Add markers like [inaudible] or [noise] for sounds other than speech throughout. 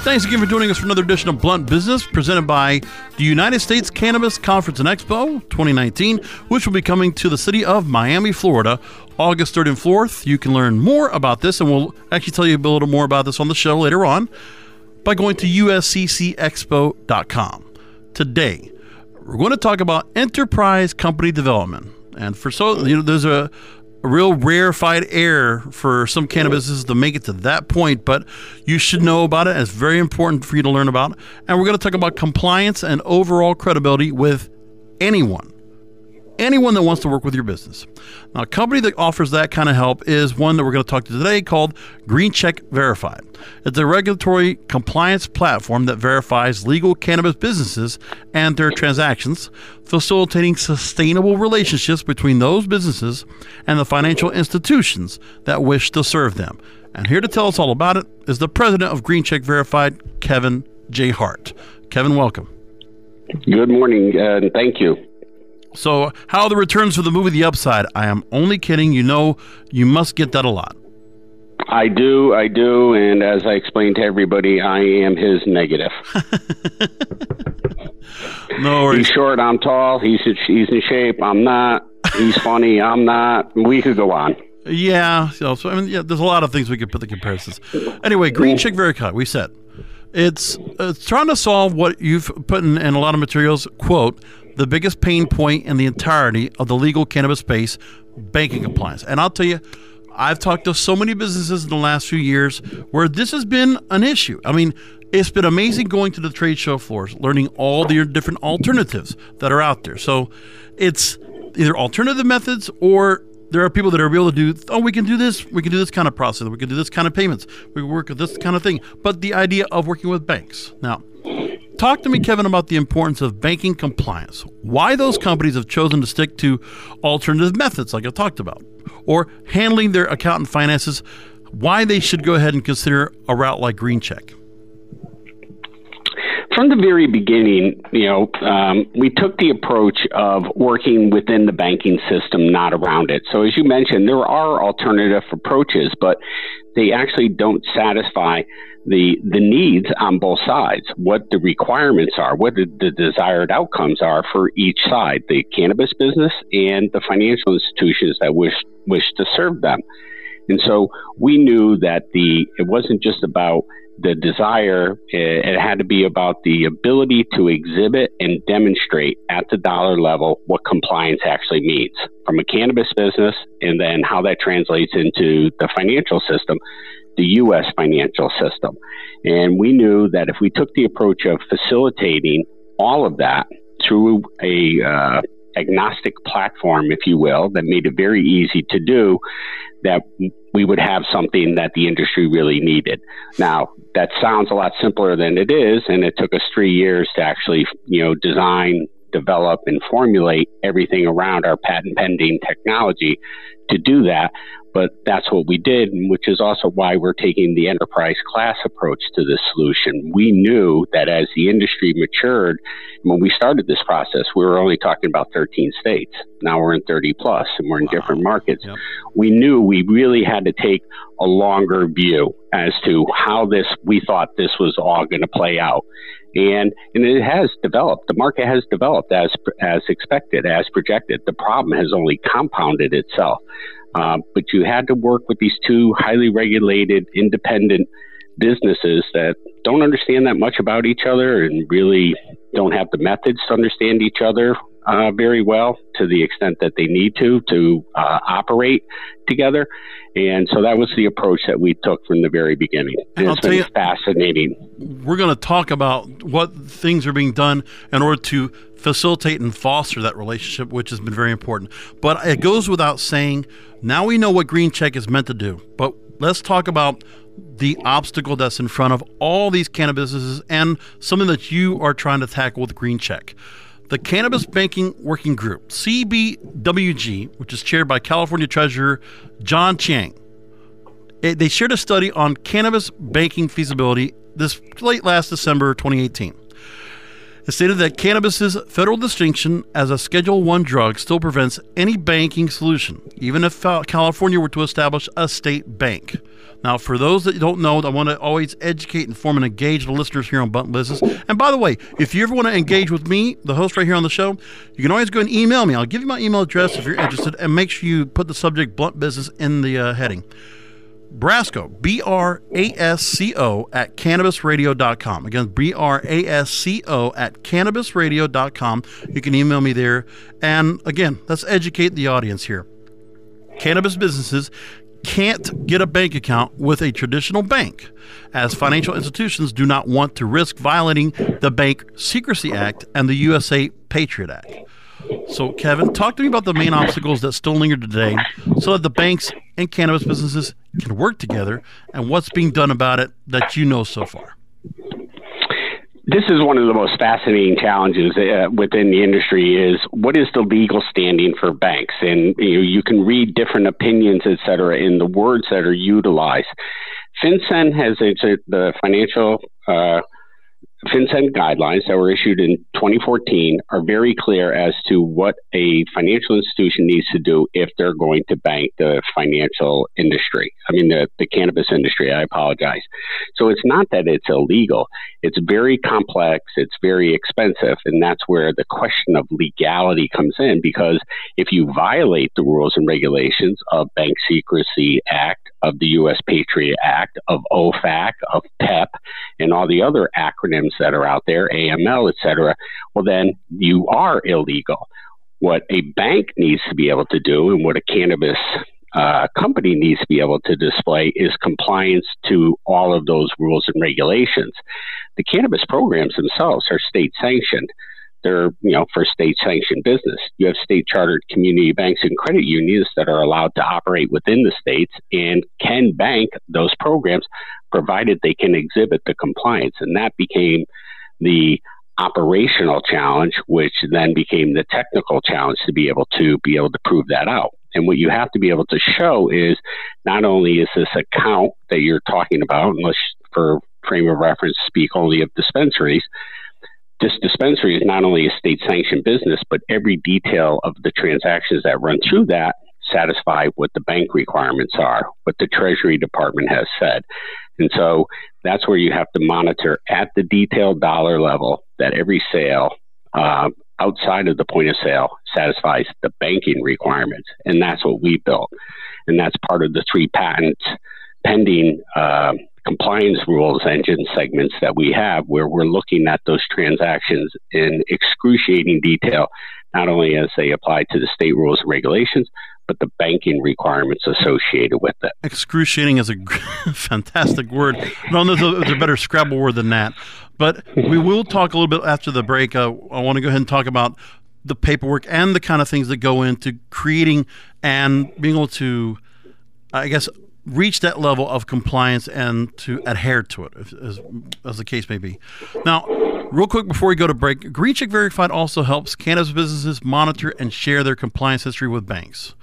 Thanks again for joining us for another edition of Blunt Business presented by the United States Cannabis Conference and Expo 2019, which will be coming to the city of Miami, Florida, August 3rd and 4th. You can learn more about this, and we'll actually tell you a little more about this on the show later on by going to usccexpo.com. Today, we're going to talk about enterprise company development. And for so, you know, there's a, a real rarefied air for some cannabises to make it to that point, but you should know about it. It's very important for you to learn about. And we're going to talk about compliance and overall credibility with anyone anyone that wants to work with your business. Now, a company that offers that kind of help is one that we're going to talk to today called GreenCheck Verified. It's a regulatory compliance platform that verifies legal cannabis businesses and their transactions, facilitating sustainable relationships between those businesses and the financial institutions that wish to serve them. And here to tell us all about it is the president of GreenCheck Verified, Kevin J. Hart. Kevin, welcome. Good morning, uh, and thank you. So, how are the returns for the movie The Upside? I am only kidding. You know, you must get that a lot. I do, I do, and as I explained to everybody, I am his negative. [laughs] no worries. He's short, I'm tall. He's he's in shape, I'm not. He's funny, I'm not. We could go on. Yeah, so, so I mean, yeah, there's a lot of things we could put the comparisons. Anyway, Green Check very Vericut, we said it's it's trying to solve what you've put in, in a lot of materials. Quote the biggest pain point in the entirety of the legal cannabis space, banking compliance. And I'll tell you, I've talked to so many businesses in the last few years where this has been an issue. I mean, it's been amazing going to the trade show floors, learning all the different alternatives that are out there. So it's either alternative methods or there are people that are able to do, oh, we can do this, we can do this kind of process, we can do this kind of payments, we can work with this kind of thing. But the idea of working with banks. Now, Talk to me, Kevin, about the importance of banking compliance. Why those companies have chosen to stick to alternative methods, like I talked about, or handling their account and finances. Why they should go ahead and consider a route like GreenCheck. From the very beginning, you know, um, we took the approach of working within the banking system, not around it. So, as you mentioned, there are alternative approaches, but they actually don't satisfy the the needs on both sides, what the requirements are, what the, the, desired outcomes are for each side, the cannabis business and the financial institutions that wish wish to serve them. And so we knew that the it wasn't just about the desire, it, had to be about the ability to exhibit and demonstrate at the dollar level what compliance actually means from a cannabis business and then how that translates into the financial system the U.S. financial system. And we knew that if we took the approach of facilitating all of that through a uh, agnostic platform, if you will, that made it very easy to do, that we would have something that the industry really needed. Now, that sounds a lot simpler than it is, and it took us three years to actually, you know, design, develop, and formulate everything around our patent pending technology to do that but that's what we did, which is also why we're taking the enterprise class approach to this solution. We knew that as the industry matured, when we started this process, we were only talking about 13 states. Now we're in 30 plus and we're in wow. different markets. Yep. We knew we really had to take a longer view as to how this, we thought this was all going to play out. And, and it has developed. The market has developed as, as expected, as projected. The problem has only compounded itself. Uh, but you had to work with these two highly regulated, independent businesses that don't understand that much about each other and really don't have the methods to understand each other uh, very well to the extent that they need to to uh, operate together. And so that was the approach that we took from the very beginning. And, and it's been you, fascinating. We're going to talk about what things are being done in order to facilitate and foster that relationship, which has been very important. But it goes without saying, now we know what Green Check is meant to do. But let's talk about the obstacle that's in front of all these cannabis businesses and something that you are trying to tackle with Green Check. The Cannabis Banking Working Group, CBWG, which is chaired by California Treasurer John Chiang, it, they shared a study on cannabis banking feasibility this late last December 2018. It stated that cannabis's federal distinction as a Schedule 1 drug still prevents any banking solution, even if California were to establish a state bank. Now, for those that don't know, I want to always educate, and inform, and engage the listeners here on Blunt Business. And by the way, if you ever want to engage with me, the host right here on the show, you can always go and email me. I'll give you my email address if you're interested, and make sure you put the subject Blunt Business in the uh, heading. Brasco, B R A S C O, at cannabisradio.com. Again, B R A S C O at cannabisradio.com. You can email me there. And again, let's educate the audience here. Cannabis businesses can't get a bank account with a traditional bank, as financial institutions do not want to risk violating the Bank Secrecy Act and the USA Patriot Act. So, Kevin, talk to me about the main obstacles that still linger today so that the banks and cannabis businesses can work together and what's being done about it that you know so far. This is one of the most fascinating challenges uh, within the industry is what is the legal standing for banks? And you, know, you can read different opinions, et cetera, in the words that are utilized. FinCEN has the financial uh, FinCEN guidelines that were issued in 2014 are very clear as to what a financial institution needs to do if they're going to bank the financial industry. I mean, the, the cannabis industry, I apologize. So it's not that it's illegal, it's very complex, it's very expensive, and that's where the question of legality comes in because if you violate the rules and regulations of Bank Secrecy Act, of the U.S. Patriot Act, of OFAC, of PEP, and all the other acronyms that are out there, AML, et cetera, well, then you are illegal. What a bank needs to be able to do and what a cannabis uh, company needs to be able to display is compliance to all of those rules and regulations. The cannabis programs themselves are state sanctioned they're you know for state sanctioned business. You have state chartered community banks and credit unions that are allowed to operate within the states and can bank those programs provided they can exhibit the compliance. And that became the operational challenge, which then became the technical challenge to be able to be able to prove that out. And what you have to be able to show is not only is this account that you're talking about, unless for frame of reference speak only of dispensaries, this dispensary is not only a state sanctioned business, but every detail of the transactions that run through that satisfy what the bank requirements are, what the Treasury Department has said. And so that's where you have to monitor at the detailed dollar level that every sale uh, outside of the point of sale satisfies the banking requirements. And that's what we built. And that's part of the three patents pending uh, compliance rules engine segments that we have where we're looking at those transactions in excruciating detail, not only as they apply to the state rules and regulations, but the banking requirements associated with it. Excruciating is a [laughs] fantastic word. No, there's a, there's a better Scrabble word than that. But we will talk a little bit after the break. Uh, I want to go ahead and talk about the paperwork and the kind of things that go into creating and being able to, I guess, reach that level of compliance and to adhere to it, as, as the case may be. Now, real quick before we go to break, GreenCheck Verified also helps cannabis businesses monitor and share their compliance history with banks.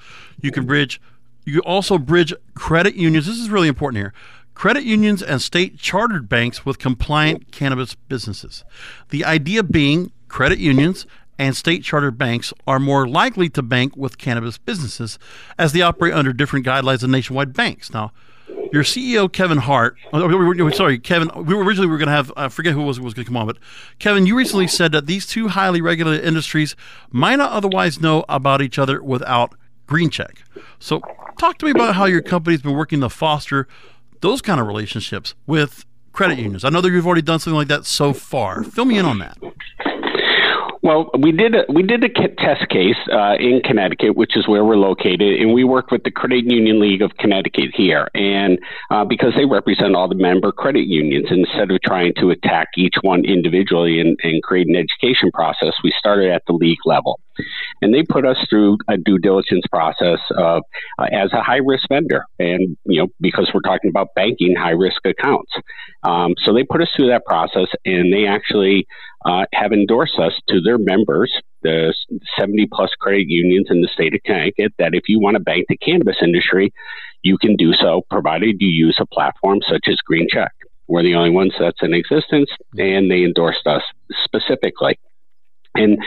You can bridge, you also bridge credit unions. This is really important here. Credit unions and state chartered banks with compliant cannabis businesses. The idea being credit unions and state chartered banks are more likely to bank with cannabis businesses as they operate under different guidelines than nationwide banks. Now, your CEO Kevin Hart, oh, sorry, Kevin. We were originally we were going to have I forget who was was going to come on, but Kevin, you recently said that these two highly regulated industries might not otherwise know about each other without GreenCheck. So, talk to me about how your company's been working to foster those kind of relationships with credit unions. I know that you've already done something like that so far. Fill me in on that. Well, we did a, we did a test case uh, in Connecticut, which is where we're located, and we worked with the Credit Union League of Connecticut here, and uh, because they represent all the member credit unions, instead of trying to attack each one individually and, and create an education process, we started at the league level, and they put us through a due diligence process of uh, as a high risk vendor, and you know because we're talking about banking high risk accounts, um, so they put us through that process, and they actually uh, have endorsed us to their members, the 70 plus credit unions in the state of Connecticut, that if you want to bank the cannabis industry, you can do so provided you use a platform such as Green Check. We're the only ones that's in existence, and they endorsed us specifically. And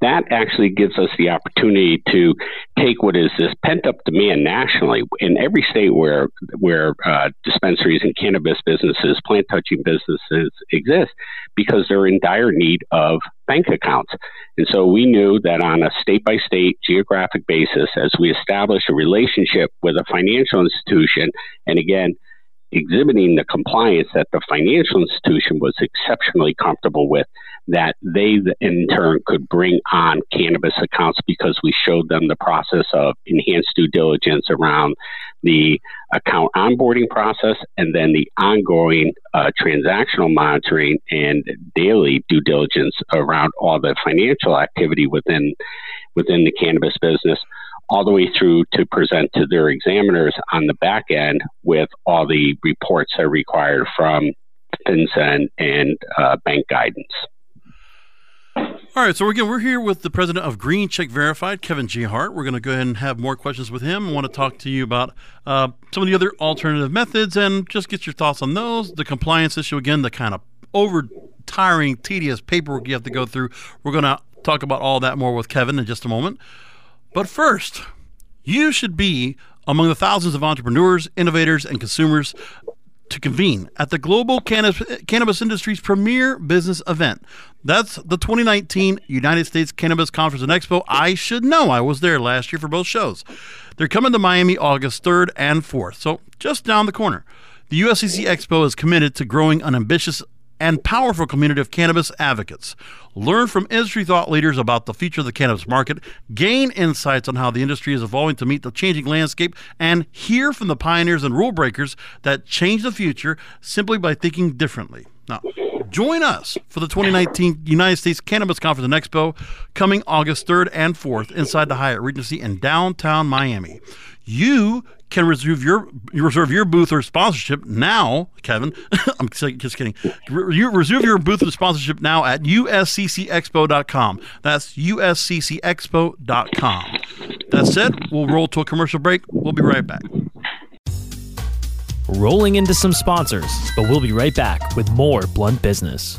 that actually gives us the opportunity to take what is this pent up demand nationally in every state where where uh, dispensaries and cannabis businesses, plant touching businesses exist, because they're in dire need of bank accounts. And so we knew that on a state by state geographic basis, as we establish a relationship with a financial institution, and again, exhibiting the compliance that the financial institution was exceptionally comfortable with, that they in turn could bring on cannabis accounts because we showed them the process of enhanced due diligence around the account onboarding process and then the ongoing uh, transactional monitoring and daily due diligence around all the financial activity within within the cannabis business all the way through to present to their examiners on the back end with all the reports that are required from FinCEN and uh, bank guidance. All right, so again, we're here with the president of Green Check Verified, Kevin G. Hart. We're going to go ahead and have more questions with him. I want to talk to you about uh, some of the other alternative methods and just get your thoughts on those. The compliance issue, again, the kind of over tiring, tedious paperwork you have to go through. We're going to talk about all that more with Kevin in just a moment. But first, you should be among the thousands of entrepreneurs, innovators, and consumers to convene at the global cannabis, cannabis industry's premier business event. That's the 2019 United States Cannabis Conference and Expo. I should know. I was there last year for both shows. They're coming to Miami August 3rd and 4th, so just down the corner. The USCC Expo is committed to growing an ambitious and powerful community of cannabis advocates. Learn from industry thought leaders about the future of the cannabis market, gain insights on how the industry is evolving to meet the changing landscape, and hear from the pioneers and rule breakers that change the future simply by thinking differently. Now, join us for the 2019 United States Cannabis Conference and Expo coming August 3rd and 4th inside the Hyatt Regency in downtown Miami. You can reserve your reserve your booth or sponsorship now, Kevin. [laughs] I'm just kidding. You reserve your booth or sponsorship now at usccexpo.com. That's usccexpo.com. That said, we'll roll to a commercial break. We'll be right back. Rolling into some sponsors, but we'll be right back with more blunt business.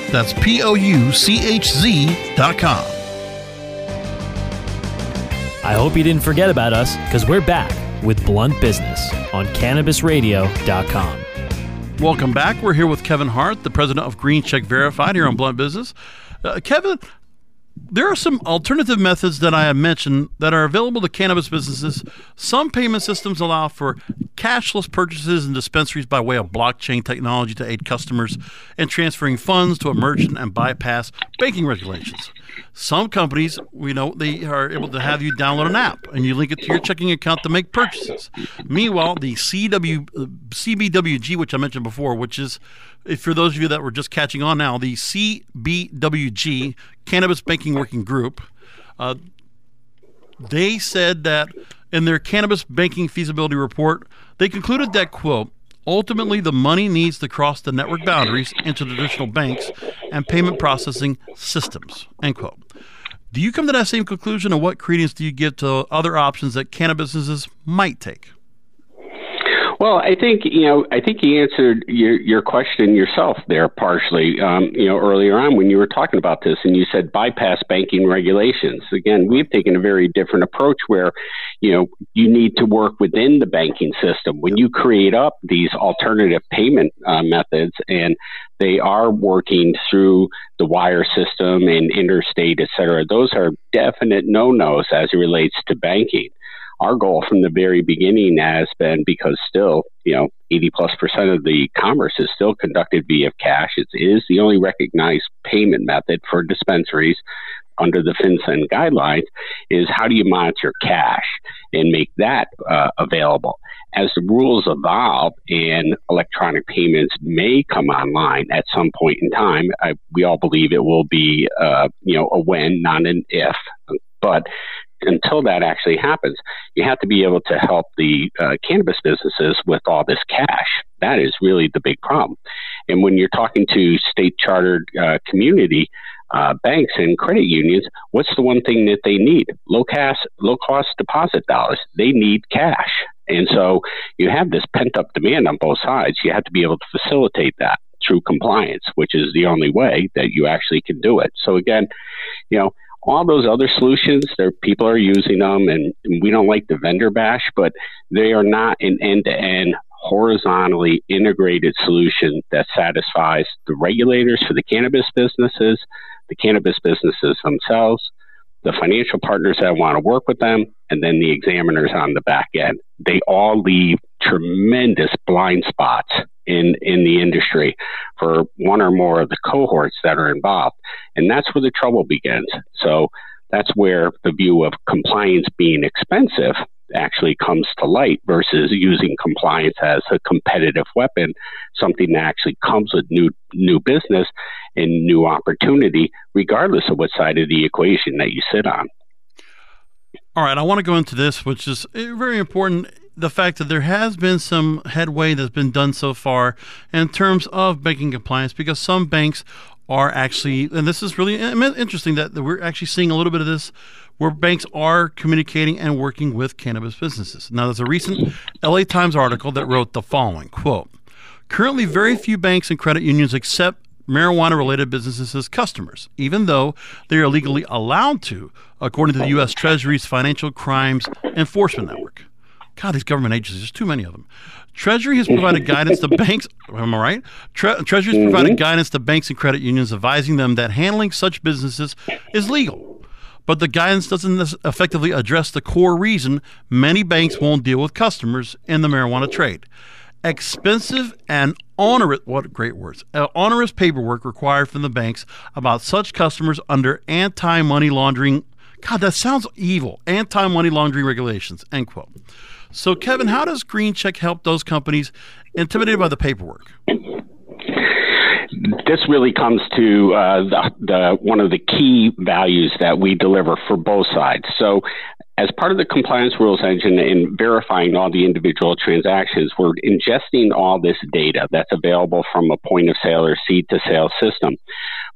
That's P O U C H Z dot com. I hope you didn't forget about us because we're back with Blunt Business on CannabisRadio.com. Welcome back. We're here with Kevin Hart, the president of Green Check Verified here on Blunt Business. Uh, Kevin, there are some alternative methods that I have mentioned that are available to cannabis businesses. Some payment systems allow for cashless purchases in dispensaries by way of blockchain technology to aid customers in transferring funds to a merchant and bypass banking regulations. Some companies, we know, they are able to have you download an app and you link it to your checking account to make purchases. Meanwhile, the CW, uh, CBWG, which I mentioned before, which is for those of you that were just catching on now, the CBWG, Cannabis Banking Working Group, uh, they said that in their cannabis banking feasibility report, they concluded that, quote, ultimately the money needs to cross the network boundaries into traditional banks and payment processing systems, end quote. Do you come to that same conclusion, or what credence do you give to other options that cannabis businesses might take? Well, I think you know. I think you answered your your question yourself there partially. Um, you know, earlier on when you were talking about this, and you said bypass banking regulations. Again, we've taken a very different approach where, you know, you need to work within the banking system when you create up these alternative payment uh, methods, and they are working through the wire system and interstate, et cetera. Those are definite no nos as it relates to banking our goal from the very beginning has been because still, you know, 80 plus percent of the commerce is still conducted via cash. It is the only recognized payment method for dispensaries under the FinCEN guidelines is how do you monitor cash and make that uh, available. As the rules evolve and electronic payments may come online at some point in time, I, we all believe it will be, uh, you know, a when, not an if. But until that actually happens, you have to be able to help the uh, cannabis businesses with all this cash. That is really the big problem. And when you're talking to state chartered uh, community uh, banks and credit unions, what's the one thing that they need? Low cost, low cost deposit dollars. They need cash. And so you have this pent up demand on both sides. You have to be able to facilitate that through compliance, which is the only way that you actually can do it. So again, you know, all those other solutions, people are using them, and, and we don't like the vendor bash, but they are not an end-to-end horizontally integrated solution that satisfies the regulators for the cannabis businesses, the cannabis businesses themselves, the financial partners that want to work with them, and then the examiners on the back end. They all leave tremendous blind spots in, in the industry for one or more of the cohorts that are involved. And that's where the trouble begins. So that's where the view of compliance being expensive actually comes to light versus using compliance as a competitive weapon, something that actually comes with new new business and new opportunity, regardless of what side of the equation that you sit on. All right, I want to go into this, which is eh, very important the fact that there has been some headway that's been done so far in terms of banking compliance because some banks are actually, and this is really interesting that we're actually seeing a little bit of this where banks are communicating and working with cannabis businesses. Now, there's a recent LA Times article that wrote the following quote, Currently, very few banks and credit unions accept marijuana related businesses as customers, even though they are legally allowed to, according to the U.S. Treasury's Financial Crimes Enforcement Network. God, these government agencies, there's too many of them. Treasury has provided [laughs] guidance to banks. Am I right? Tre- Treasury has provided mm-hmm. guidance to banks and credit unions, advising them that handling such businesses is legal. But the guidance doesn't effectively address the core reason many banks won't deal with customers in the marijuana trade. Expensive and onerous, what great words, uh, onerous paperwork required from the banks about such customers under anti money laundering. God, that sounds evil. Anti money laundering regulations, end quote. So, Kevin, how does Green Check help those companies intimidated by the paperwork? This really comes to uh, the, the, one of the key values that we deliver for both sides. So, as part of the compliance rules engine in verifying all the individual transactions, we're ingesting all this data that's available from a point of sale or seed to sale system.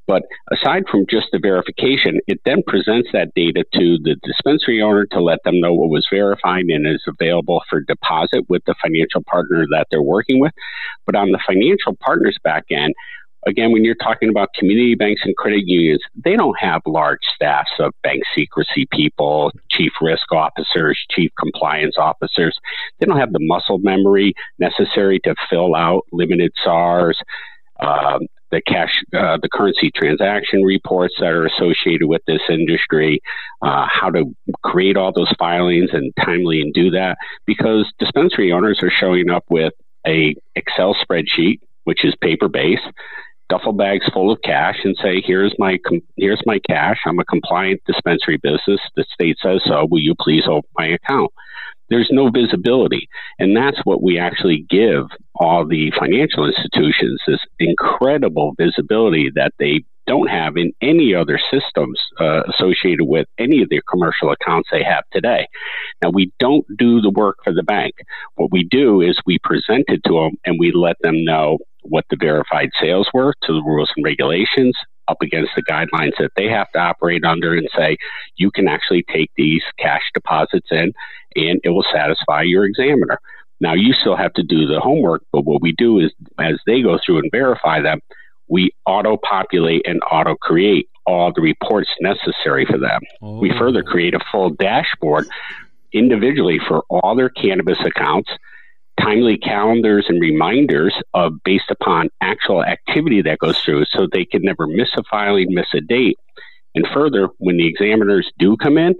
But aside from just the verification, it then presents that data to the dispensary owner to let them know what was verified and is available for deposit with the financial partner that they're working with. But on the financial partners back end, again, when you're talking about community banks and credit unions, they don't have large staffs of bank secrecy people, chief risk officers, chief compliance officers. They don't have the muscle memory necessary to fill out limited SARs. Um, the cash, uh, the currency transaction reports that are associated with this industry, uh, how to create all those filings and timely and do that because dispensary owners are showing up with a Excel spreadsheet, which is paper based, duffel bags full of cash and say, "Here's my com- here's my cash. I'm a compliant dispensary business. The state says so. Will you please open my account?" There's no visibility, and that's what we actually give all the financial institutions: this incredible visibility that they don't have in any other systems uh, associated with any of their commercial accounts they have today. Now, we don't do the work for the bank. What we do is we present it to them and we let them know what the verified sales were to the rules and regulations up against the guidelines that they have to operate under and say, you can actually take these cash deposits in and it will satisfy your examiner. Now, you still have to do the homework, but what we do is as they go through and verify them, we auto populate and auto create all the reports necessary for them. Oh. We further create a full dashboard individually for all their cannabis accounts timely calendars and reminders of based upon actual activity that goes through so they can never miss a filing, miss a date. And further, when the examiners do come in,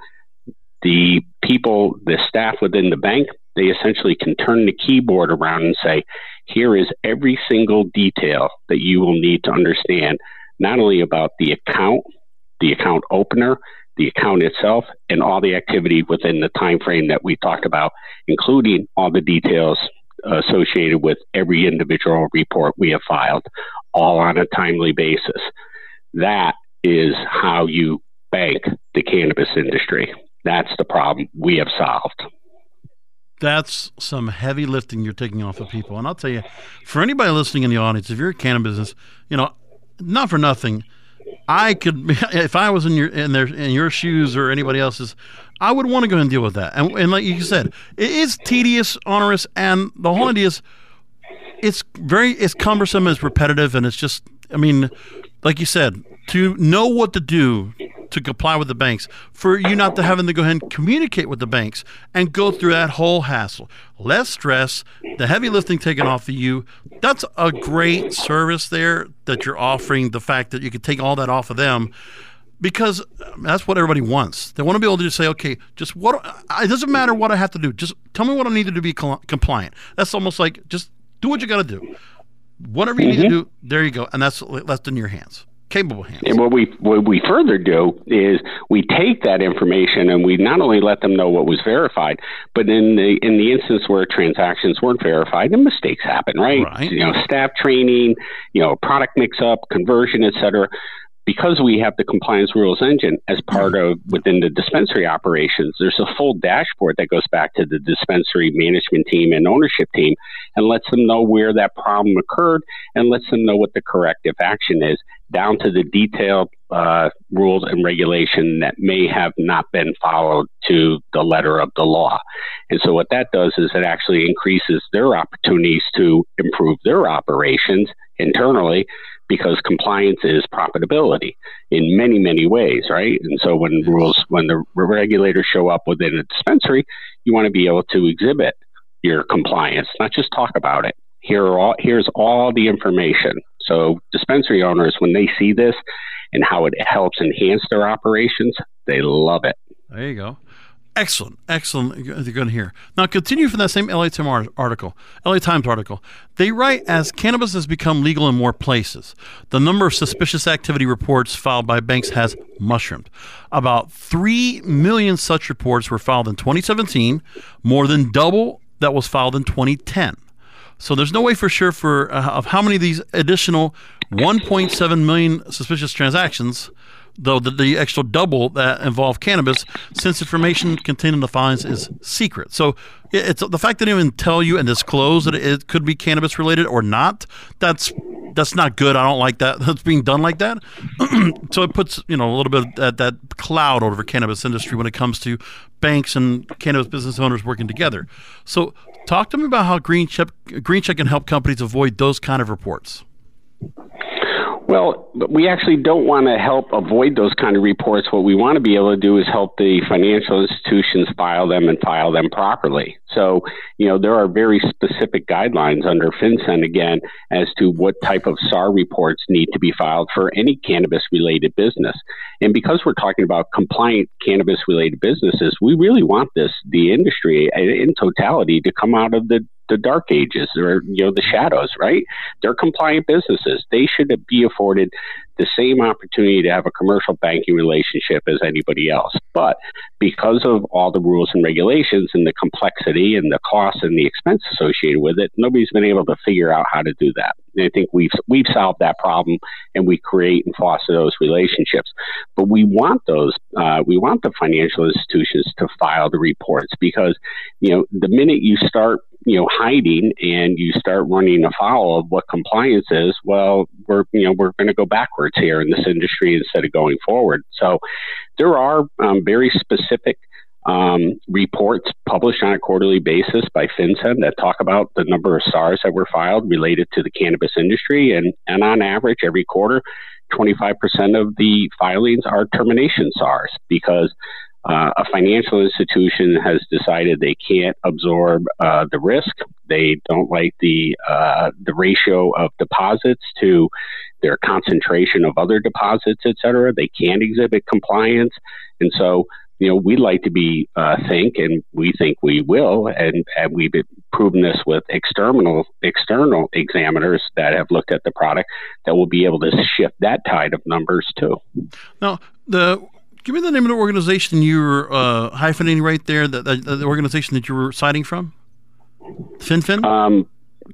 the people, the staff within the bank, they essentially can turn the keyboard around and say, here is every single detail that you will need to understand, not only about the account, the account opener, the account itself and all the activity within the time frame that we talked about, including all the details associated with every individual report we have filed, all on a timely basis. That is how you bank the cannabis industry. That's the problem we have solved. That's some heavy lifting you're taking off of people. And I'll tell you, for anybody listening in the audience, if you're a cannabis business, you know, not for nothing, I could, [laughs] if I was in your in their in your shoes or anybody else's, I would want to go and deal with that. And, and like you said, it is tedious, onerous, and the whole idea is, it's very, it's cumbersome, it's repetitive, and it's just, I mean, like you said, to know what to do to comply with the banks, for you not to having to go ahead and communicate with the banks and go through that whole hassle. Less stress, the heavy lifting taken off of you. That's a great service there that you're offering. The fact that you can take all that off of them because that's what everybody wants. They want to be able to just say, okay, just what it doesn't matter what I have to do. Just tell me what I need to do to be compliant. That's almost like just do what you got to do. Whatever you mm-hmm. need to do, there you go, and that's left in your hands capable hands. And what we what we further do is we take that information and we not only let them know what was verified, but in the in the instance where transactions weren't verified and mistakes happen, right? right. You know, staff training, you know, product mix up, conversion, et cetera because we have the compliance rules engine as part of within the dispensary operations, there's a full dashboard that goes back to the dispensary management team and ownership team and lets them know where that problem occurred and lets them know what the corrective action is down to the detailed uh, rules and regulation that may have not been followed to the letter of the law. And so what that does is it actually increases their opportunities to improve their operations internally because compliance is profitability in many, many ways, right? And so when rules, when the regulators show up within a dispensary, you want to be able to exhibit your compliance, not just talk about it. Here are all, here's all the information. So dispensary owners, when they see this and how it helps enhance their operations, they love it. There you go. Excellent, excellent. You're going to hear. Now, continue from that same LA Times article. LA Times article. They write as cannabis has become legal in more places, the number of suspicious activity reports filed by banks has mushroomed. About three million such reports were filed in 2017, more than double that was filed in 2010. So there's no way for sure for uh, of how many of these additional 1.7 million suspicious transactions though the, the extra double that involved cannabis, since information contained in the fines is secret. So it's the fact that they didn't even tell you and disclose that it could be cannabis related or not. That's that's not good. I don't like that. [laughs] That's being done like that. [clears throat] so it puts you know a little bit that, that cloud over cannabis industry when it comes to banks and cannabis business owners working together. So talk to me about how Green Check Green Check can help companies avoid those kind of reports. Well, we actually don't want to help avoid those kind of reports. What we want to be able to do is help the financial institutions file them and file them properly. So, you know, there are very specific guidelines under FinCEN again as to what type of SAR reports need to be filed for any cannabis related business. And because we're talking about compliant cannabis related businesses, we really want this, the industry in totality to come out of the the dark ages or you know the shadows right? They're compliant businesses. They should be afforded the same opportunity to have a commercial banking relationship as anybody else. But because of all the rules and regulations and the complexity and the cost and the expense associated with it nobody's been able to figure out how to do that. And i think we've we've solved that problem and we create and foster those relationships. But we want those uh, we want the financial institutions to file the reports because you know the minute you start you know hiding and you start running afoul of what compliance is well we're you know we're going to go backwards here in this industry instead of going forward so there are um, very specific um, reports published on a quarterly basis by FinCEN that talk about the number of SARs that were filed related to the cannabis industry. And, and on average, every quarter, 25% of the filings are termination SARs because uh, a financial institution has decided they can't absorb uh, the risk. They don't like the uh, the ratio of deposits to their concentration of other deposits, et cetera. They can't exhibit compliance, and so you know we'd like to be uh, think, and we think we will, and, and we've proven this with external external examiners that have looked at the product that will be able to shift that tide of numbers too. Now the Give me the name of the organization you were uh, hyphenating right there. The, the, the, organization that you were citing from. FinFin. Um,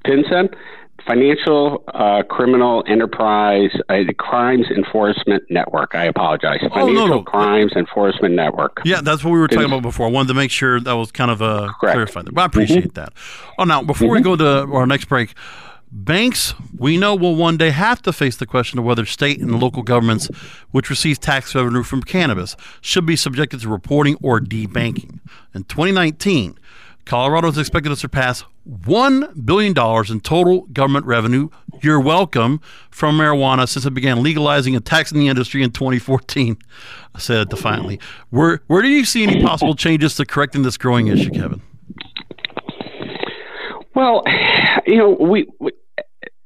FinCEN, Financial uh, Criminal Enterprise uh, Crimes Enforcement Network. I apologize. Oh, Financial no, no. Crimes Enforcement Network. Yeah, that's what we were talking about before. I wanted to make sure that was kind of uh, clarified. But I appreciate mm-hmm. that. Oh, now before mm-hmm. we go to our next break. Banks, we know, will one day have to face the question of whether state and local governments, which receive tax revenue from cannabis, should be subjected to reporting or debanking. In 2019, Colorado is expected to surpass $1 billion in total government revenue. You're welcome from marijuana since it began legalizing and taxing the industry in 2014, I said defiantly. Where, where do you see any possible changes to correcting this growing issue, Kevin? Well, you know, we, we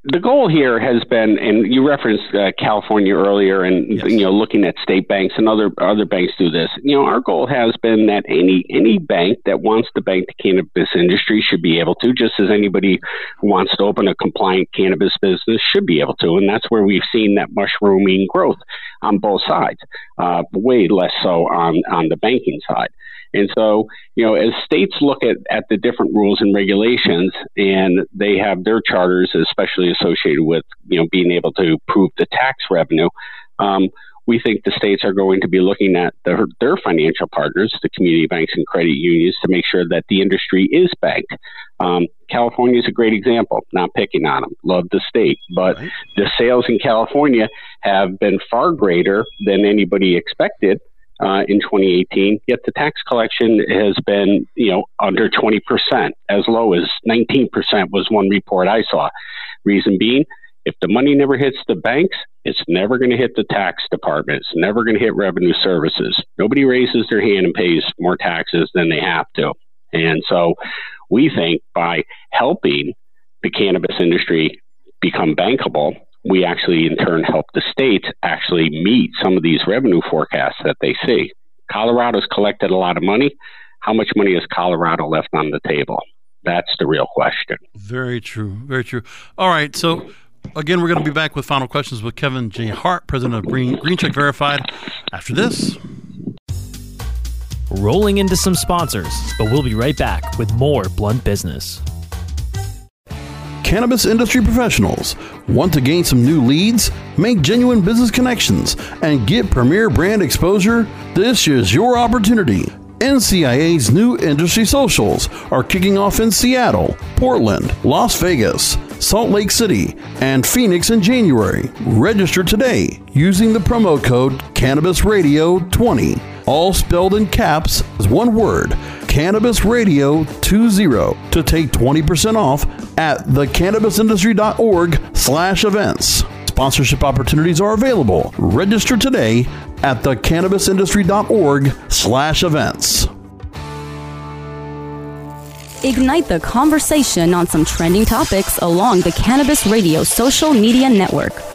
the goal here has been, and you referenced uh, California earlier, and yes. you know, looking at state banks and other other banks do this. You know, our goal has been that any any bank that wants to bank the cannabis industry should be able to, just as anybody who wants to open a compliant cannabis business should be able to, and that's where we've seen that mushrooming growth on both sides. Uh, way less so on on the banking side. And so, you know, as states look at, at the different rules and regulations and they have their charters, especially associated with, you know, being able to prove the tax revenue, um, we think the states are going to be looking at their, their financial partners, the community banks and credit unions, to make sure that the industry is banked. Um, California is a great example. Not picking on them, love the state, but right. the sales in California have been far greater than anybody expected uh, in 2018, yet the tax collection has been, you know, under 20%, as low as 19% was one report I saw. Reason being, if the money never hits the banks, it's never going to hit the tax department. It's never going to hit revenue services. Nobody raises their hand and pays more taxes than they have to. And so we think by helping the cannabis industry become bankable, we actually in turn help the states actually meet some of these revenue forecasts that they see. Colorado's collected a lot of money. How much money has Colorado left on the table? That's the real question. Very true. Very true. All right. So, again, we're going to be back with final questions with Kevin J. Hart, president of Green, Green Check Verified, after this. Rolling into some sponsors, but we'll be right back with more Blunt Business cannabis industry professionals. Want to gain some new leads, make genuine business connections, and get premier brand exposure? This is your opportunity. NCIA's new industry socials are kicking off in Seattle, Portland, Las Vegas, Salt Lake City, and Phoenix in January. Register today using the promo code CannabisRadio20, all spelled in caps as one word Cannabis Radio 20 to take 20% off at thecannabisindustry.org slash events. Sponsorship opportunities are available. Register today at thecannabisindustry.org slash events. Ignite the conversation on some trending topics along the Cannabis Radio social media network.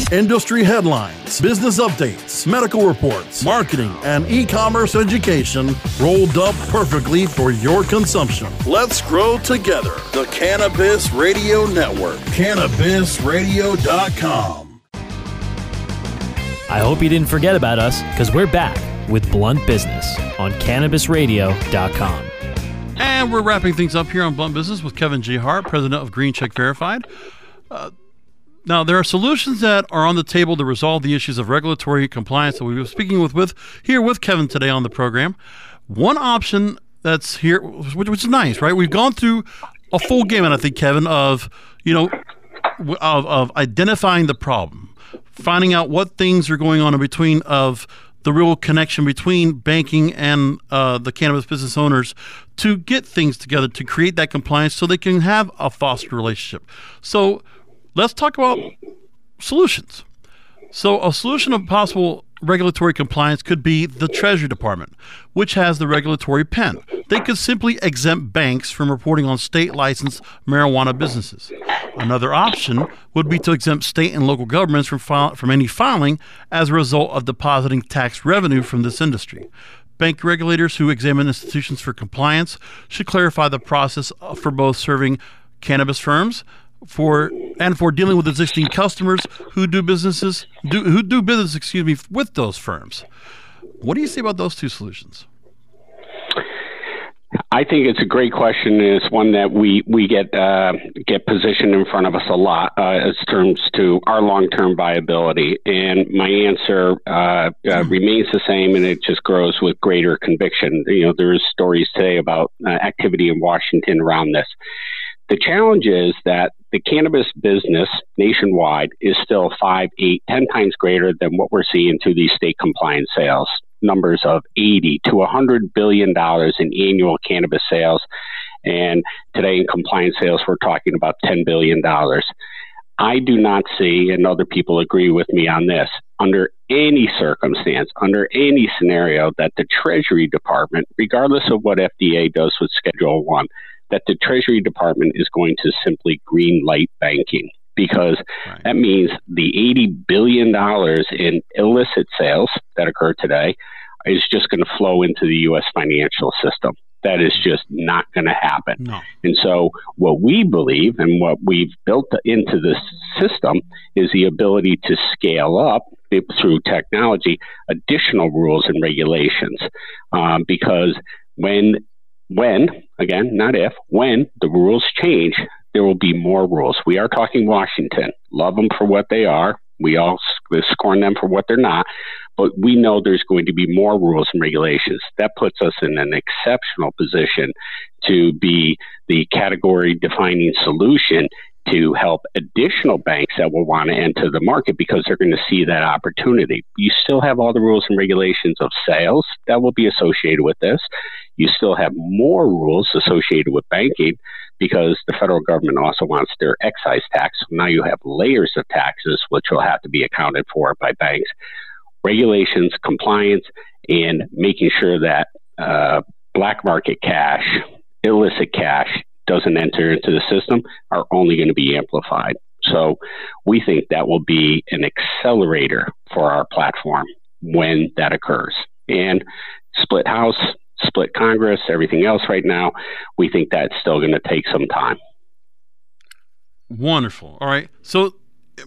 Industry headlines, business updates, medical reports, marketing, and e commerce education rolled up perfectly for your consumption. Let's grow together. The Cannabis Radio Network, cannabisradio.com. I hope you didn't forget about us because we're back with Blunt Business on CannabisRadio.com. And we're wrapping things up here on Blunt Business with Kevin G. Hart, president of Green Check Verified. Uh, now, there are solutions that are on the table to resolve the issues of regulatory compliance that we were speaking with, with here with Kevin today on the program. One option that's here, which, which is nice, right? We've gone through a full gamut, I think, Kevin, of you know, of, of identifying the problem, finding out what things are going on in between of the real connection between banking and uh, the cannabis business owners to get things together to create that compliance so they can have a foster relationship. So let's talk about solutions. So, a solution of possible regulatory compliance could be the Treasury Department, which has the regulatory pen. They could simply exempt banks from reporting on state licensed marijuana businesses. Another option would be to exempt state and local governments from, file- from any filing as a result of depositing tax revenue from this industry. Bank regulators who examine institutions for compliance should clarify the process for both serving cannabis firms for and for dealing with existing customers who do businesses do who do business excuse me with those firms. What do you say about those two solutions? I think it's a great question. And it's one that we we get uh, get positioned in front of us a lot uh, as terms to our long term viability. And my answer uh, uh, remains the same, and it just grows with greater conviction. You know, there's stories today about uh, activity in Washington around this. The challenge is that the cannabis business nationwide is still five, eight, ten times greater than what we're seeing through these state compliance sales. Numbers of 80 to 100 billion dollars in annual cannabis sales. And today in compliance sales, we're talking about 10 billion dollars. I do not see, and other people agree with me on this, under any circumstance, under any scenario, that the Treasury Department, regardless of what FDA does with Schedule 1, that the Treasury Department is going to simply green light banking because right. that means the $80 billion in illicit sales that occur today is just going to flow into the U.S. financial system. That is just not going to happen. No. And so, what we believe and what we've built into this system is the ability to scale up through technology additional rules and regulations. Um, because when when, again, not if, when the rules change, there will be more rules. We are talking Washington. Love them for what they are. We all scorn them for what they're not. But we know there's going to be more rules and regulations. That puts us in an exceptional position to be the category defining solution to help additional banks that will want to enter the market because they're going to see that opportunity. You still have all the rules and regulations of sales that will be associated with this. You still have more rules associated with banking because the federal government also wants their excise tax. Now you have layers of taxes which will have to be accounted for by banks. Regulations, compliance, and making sure that uh, black market cash, illicit cash doesn't enter into the system are only going to be amplified. So we think that will be an accelerator for our platform when that occurs. And split house, split Congress, everything else right now, we think that's still going to take some time. Wonderful. All right. So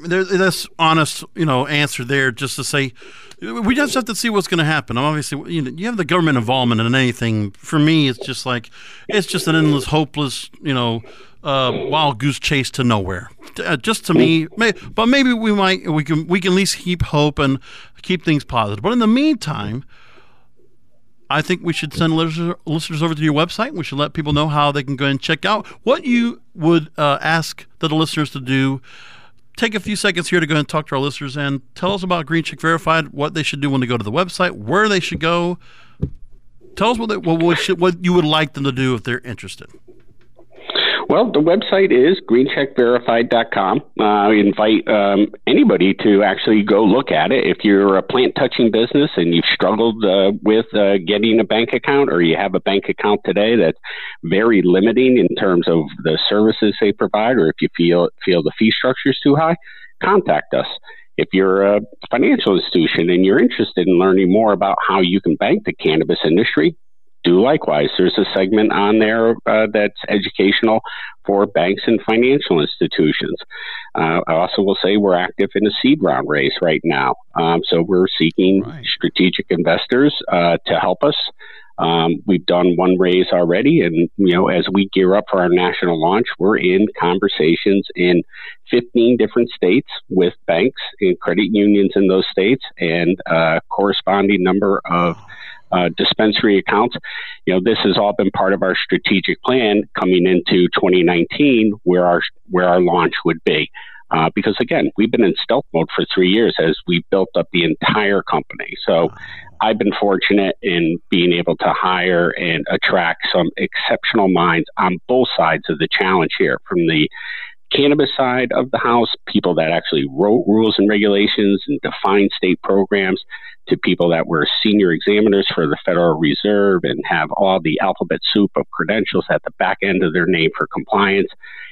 there, that's honest, you know, answer there. Just to say, we just have to see what's going to happen. Obviously, you know, you have the government involvement in anything. For me, it's just like it's just an endless, hopeless, you know, uh, wild goose chase to nowhere. Uh, just to me, may, but maybe we might we can we can at least keep hope and keep things positive. But in the meantime. I think we should send listeners over to your website. We should let people know how they can go and check out what you would uh, ask the listeners to do take a few seconds here to go and talk to our listeners and tell us about Green Check Verified, what they should do when they go to the website, where they should go. Tell us what, they, what, what, should, what you would like them to do if they're interested. Well, the website is greencheckverified.com. Uh, I invite um, anybody to actually go look at it. If you're a plant touching business and you've struggled uh, with uh, getting a bank account or you have a bank account today that's very limiting in terms of the services they provide, or if you feel, feel the fee structure is too high, contact us. If you're a financial institution and you're interested in learning more about how you can bank the cannabis industry, do likewise. There's a segment on there uh, that's educational for banks and financial institutions. Uh, I also will say we're active in a seed round race right now. Um, so we're seeking right. strategic investors uh, to help us. Um, we've done one raise already, and you know, as we gear up for our national launch, we're in conversations in 15 different states with banks and credit unions in those states, and a corresponding number of uh, dispensary accounts. You know, this has all been part of our strategic plan coming into 2019, where our where our launch would be. Uh, because again, we've been in stealth mode for three years as we built up the entire company. So I've been fortunate in being able to hire and attract some exceptional minds on both sides of the challenge here from the cannabis side of the house, people that actually wrote rules and regulations and defined state programs, to people that were senior examiners for the Federal Reserve and have all the alphabet soup of credentials at the back end of their name for compliance.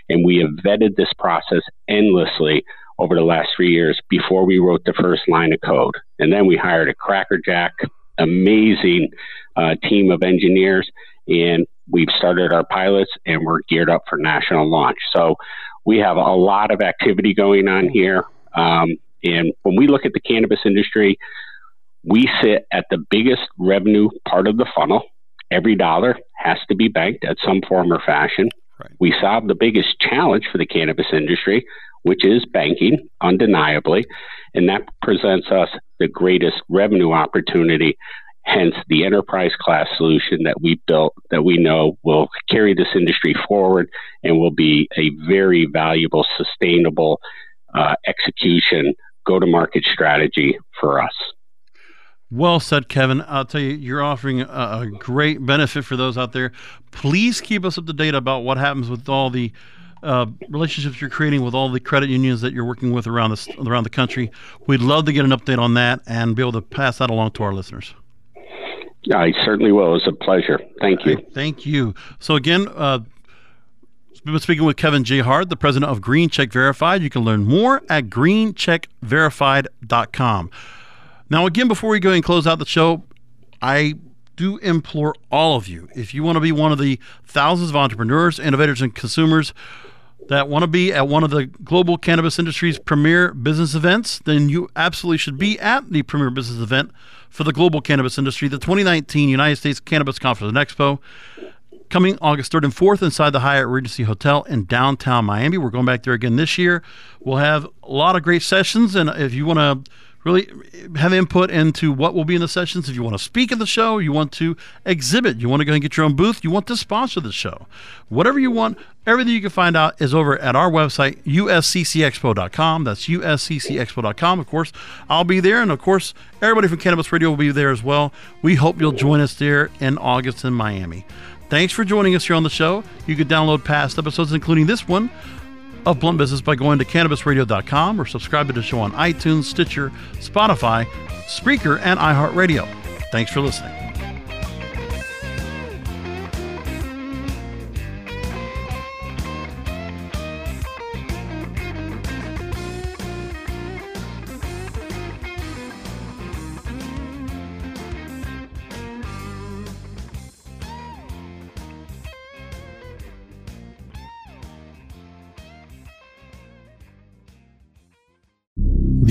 And we have vetted this process endlessly over the last three years before we wrote the first line of code. And then we hired a crackerjack, amazing uh, team of engineers, and we've started our pilots and we're geared up for national launch. So we have a lot of activity going on here. Um, and when we look at the cannabis industry, we sit at the biggest revenue part of the funnel. Every dollar has to be banked at some form or fashion. Right. We solve the biggest challenge for the cannabis industry, which is banking, undeniably, and that presents us the greatest revenue opportunity. Hence, the enterprise class solution that we built that we know will carry this industry forward and will be a very valuable, sustainable uh, execution go to market strategy for us. Well said, Kevin. I'll tell you, you're offering a, a, great benefit for those out there. Please keep us up to date about what happens with all the uh, relationships you're creating with all the credit unions that you're working with around the around the country. We'd love to get an update on that and be able to pass that along to our listeners. Yeah, I certainly will. It's a pleasure. Thank you. Right, thank you. So again. Uh, We've been speaking with Kevin J. Hart, the president of Green Check Verified. You can learn more at greencheckverified.com. Now, again, before we go and close out the show, I do implore all of you if you want to be one of the thousands of entrepreneurs, innovators, and consumers that want to be at one of the global cannabis industry's premier business events, then you absolutely should be at the premier business event for the global cannabis industry, the 2019 United States Cannabis Conference and Expo, coming August 3rd and 4th inside the Hyatt Regency Hotel in downtown Miami. We're going back there again this year. We'll have a lot of great sessions, and if you want to really have input into what will be in the sessions. If you want to speak at the show, you want to exhibit, you want to go and get your own booth, you want to sponsor the show, whatever you want, everything you can find out is over at our website, usccexpo.com. That's usccexpo.com. Of course, I'll be there. And of course, everybody from Cannabis Radio will be there as well. We hope you'll join us there in August in Miami. Thanks for joining us here on the show. You can download past episodes, including this one of Blunt Business by going to cannabisradio.com or subscribe to the show on iTunes, Stitcher, Spotify, Spreaker, and iHeartRadio. Thanks for listening.